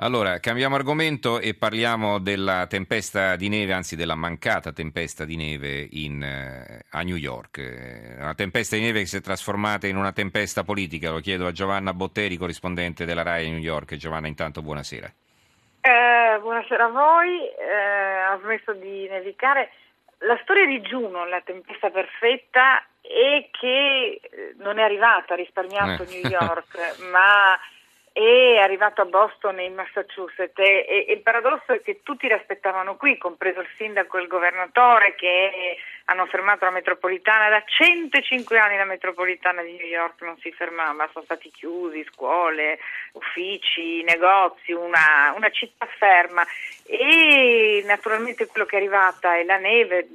Allora, cambiamo argomento e parliamo della tempesta di neve, anzi della mancata tempesta di neve in, eh, a New York. Eh, una tempesta di neve che si è trasformata in una tempesta politica. Lo chiedo a Giovanna Botteri, corrispondente della RAI a New York. Giovanna, intanto buonasera. Eh, buonasera a voi. Eh, ha smesso di nevicare. La storia di Juno, la tempesta perfetta, è che eh, non è arrivata, ha risparmiato New York, ma è arrivato a Boston in Massachusetts e, e, il paradosso è che tutti l'aspettavano qui, compreso il sindaco e il governatore che hanno fermato la metropolitana. Da 105 anni la metropolitana di New York non si fermava, sono stati chiusi scuole, uffici, negozi, una, una città ferma e naturalmente quello che è arrivata è la neve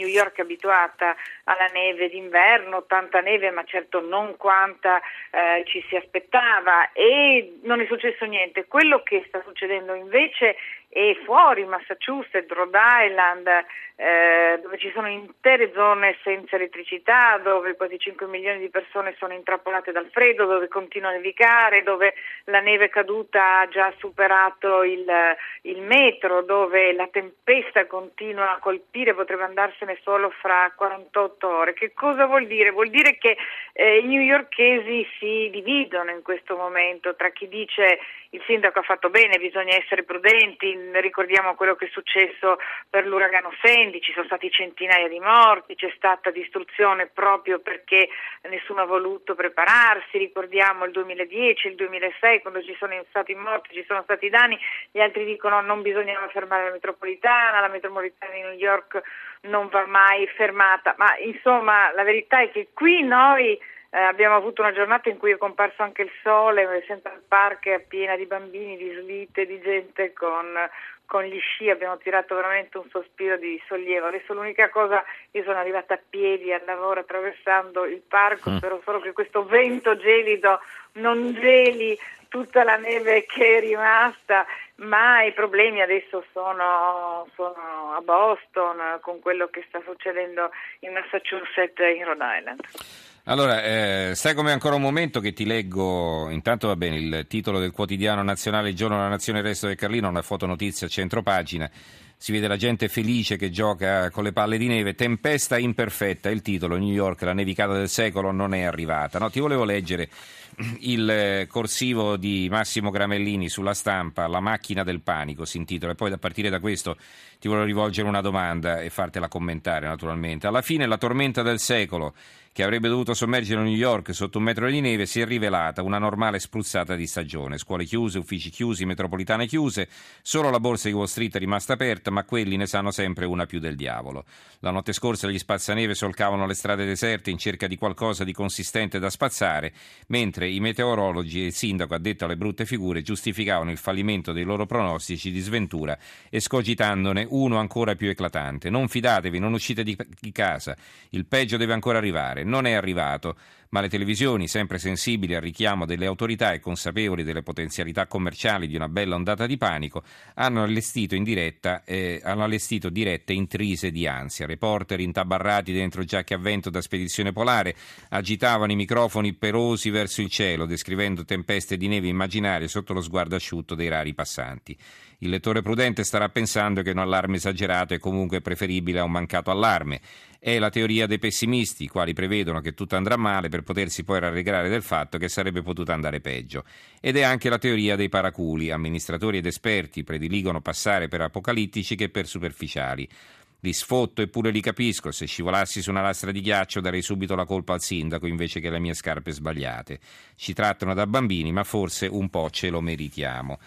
New York è abituata alla neve d'inverno, tanta neve ma certo non quanta eh, ci si aspettava e non è successo niente. Quello che sta succedendo invece è fuori Massachusetts, Rhode Island, eh, dove ci sono intere zone senza elettricità, dove quasi 5 milioni di persone sono intrappolate dal freddo, dove continua a nevicare, dove la neve caduta ha già superato il, il metro, dove la tempesta continua a colpire, potrebbe andarsene solo fra 48 ore. Che cosa vuol dire? Vuol dire che eh, i newyorkesi si dividono in questo momento tra chi dice il sindaco ha fatto bene, bisogna essere prudenti, ricordiamo quello che è successo per l'uragano Sandy, ci sono stati centinaia di morti, c'è stata distruzione proprio perché nessuno ha voluto prepararsi, ricordiamo il 2010, il 2006 quando ci sono stati morti, ci sono stati danni, gli altri dicono non bisognava fermare la metropolitana, la metropolitana di New York non va mai fermata, ma insomma la verità è che qui noi eh, abbiamo avuto una giornata in cui è comparso anche il sole, Central Park è piena di bambini, di slitte, di gente con, con gli sci, abbiamo tirato veramente un sospiro di sollievo. Adesso l'unica cosa, io sono arrivata a piedi al lavoro attraversando il parco, mm. spero solo che questo vento gelido non geli tutta la neve che è rimasta, ma i problemi adesso sono, sono a Boston con quello che sta succedendo in Massachusetts e in Rhode Island. Allora, eh, sai come ancora un momento che ti leggo, intanto va bene, il titolo del quotidiano nazionale Il giorno della nazione il resto del Carlino, una fotonotizia a centro pagina, si vede la gente felice che gioca con le palle di neve, tempesta imperfetta, il titolo, New York, la nevicata del secolo non è arrivata. No, ti volevo leggere il corsivo di Massimo Gramellini sulla stampa, La macchina del panico si intitola, e poi a partire da questo ti volevo rivolgere una domanda e fartela commentare naturalmente. Alla fine la tormenta del secolo che avrebbe dovuto sommergere New York sotto un metro di neve, si è rivelata una normale spruzzata di stagione. Scuole chiuse, uffici chiusi, metropolitane chiuse, solo la borsa di Wall Street è rimasta aperta, ma quelli ne sanno sempre una più del diavolo. La notte scorsa gli spazzaneve solcavano le strade deserte in cerca di qualcosa di consistente da spazzare, mentre i meteorologi e il sindaco addetto alle brutte figure giustificavano il fallimento dei loro pronostici di sventura, escogitandone uno ancora più eclatante. Non fidatevi, non uscite di casa, il peggio deve ancora arrivare fare. Non è arrivato, ma le televisioni, sempre sensibili al richiamo delle autorità e consapevoli delle potenzialità commerciali di una bella ondata di panico, hanno allestito, in diretta, eh, hanno allestito dirette intrise di ansia. Reporter intabarrati dentro giacche a vento da spedizione polare agitavano i microfoni perosi verso il cielo, descrivendo tempeste di neve immaginarie sotto lo sguardo asciutto dei rari passanti. Il lettore prudente starà pensando che un allarme esagerato è comunque preferibile a un mancato allarme. È la teoria dei pessimisti, i quali prevedono che tutto andrà male per potersi poi rallegrare del fatto che sarebbe potuto andare peggio. Ed è anche la teoria dei paraculi. Amministratori ed esperti prediligono passare per apocalittici che per superficiali. Li sfotto eppure li capisco. Se scivolassi su una lastra di ghiaccio darei subito la colpa al sindaco invece che alle mie scarpe sbagliate. Ci trattano da bambini, ma forse un po' ce lo meritiamo.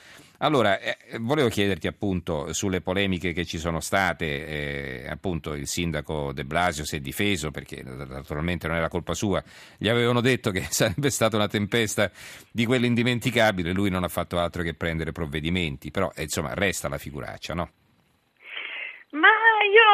Allora, eh, volevo chiederti appunto sulle polemiche che ci sono state, eh, appunto il sindaco De Blasio si è difeso perché naturalmente non era colpa sua, gli avevano detto che sarebbe stata una tempesta di quelle indimenticabili, lui non ha fatto altro che prendere provvedimenti, però eh, insomma resta la figuraccia, no?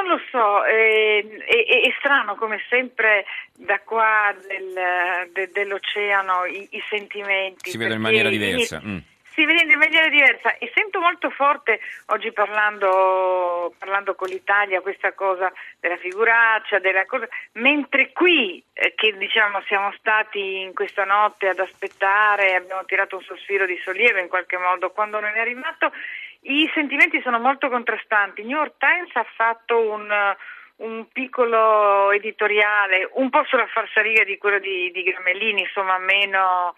Lo so, è, è, è strano come sempre da qua del, de, dell'oceano i, i sentimenti. Si vedono in maniera diversa. Mm Sì, vedete, in maniera diversa e sento molto forte oggi parlando, parlando, con l'Italia questa cosa della figuraccia, della cosa, mentre qui eh, che diciamo siamo stati in questa notte ad aspettare, abbiamo tirato un sospiro di sollievo in qualche modo quando non è arrivato, i sentimenti sono molto contrastanti. New York Times ha fatto un un piccolo editoriale, un po' sulla falsariga di quello di, di Gramellini, insomma meno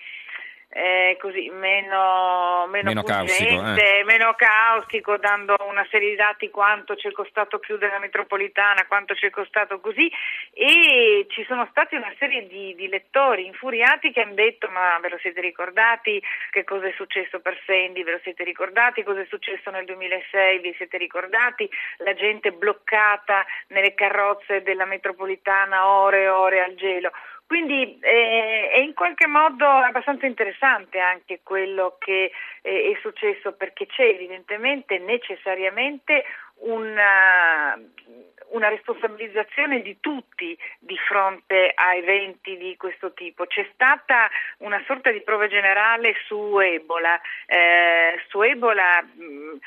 eh, così, meno, meno, meno, caustico, eh. meno caustico, dando una serie di dati quanto ci è costato chiudere la metropolitana, quanto ci è costato così e ci sono stati una serie di, di, lettori infuriati che hanno detto ma ve lo siete ricordati che cosa è successo per Sandy, ve lo siete ricordati cosa è successo nel 2006, vi siete ricordati la gente bloccata nelle carrozze della metropolitana ore e ore al gelo. Quindi eh, è in qualche modo abbastanza interessante anche quello che eh, è successo perché c'è evidentemente necessariamente una, una responsabilizzazione di tutti di fronte a eventi di questo tipo. C'è stata una sorta di prova generale su Ebola. Eh, su Ebola mh, mm,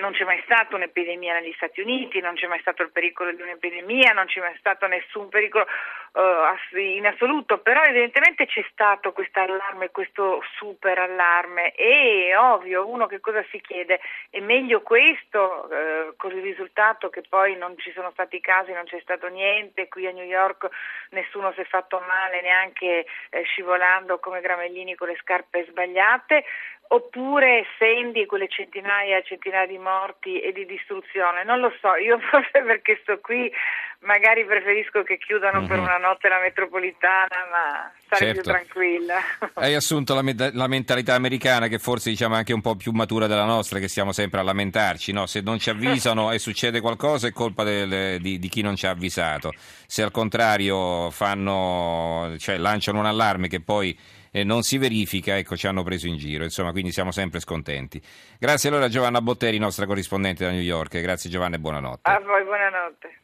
non c'è mai stata un'epidemia negli Stati Uniti, non c'è mai stato il pericolo di un'epidemia, non c'è mai stato nessun pericolo uh, in assoluto, però evidentemente c'è stato questo allarme, questo super allarme e ovvio, uno che cosa si chiede? È meglio questo uh, con il risultato che poi non ci sono stati casi, non c'è stato niente, qui a New York nessuno si è fatto male neanche eh, scivolando come Gramellini con le scarpe sbagliate, oppure Sandy quelle centinaia e centinaia di morti e di distruzione, non lo so, io forse perché sto qui magari preferisco che chiudano mm-hmm. per mhm. una notte la metropolitana, ma stare certo. più tranquilla. Hai assunto la, me- la, mentalità americana che forse diciamo anche un po' più matura della nostra, che stiamo sempre a lamentarci, no? se non ci avvisano e succede qualcosa è colpa del, di, di, chi non ci ha avvisato, se al contrario fanno, cioè, lanciano un allarme che poi eh, non si verifica, ecco ci hanno preso in giro, insomma quindi siamo sempre scontenti. Grazie allora a Giovanna Botteri, nostra corrispondente da New York, grazie Giovanna e buonanotte. A voi buonanotte.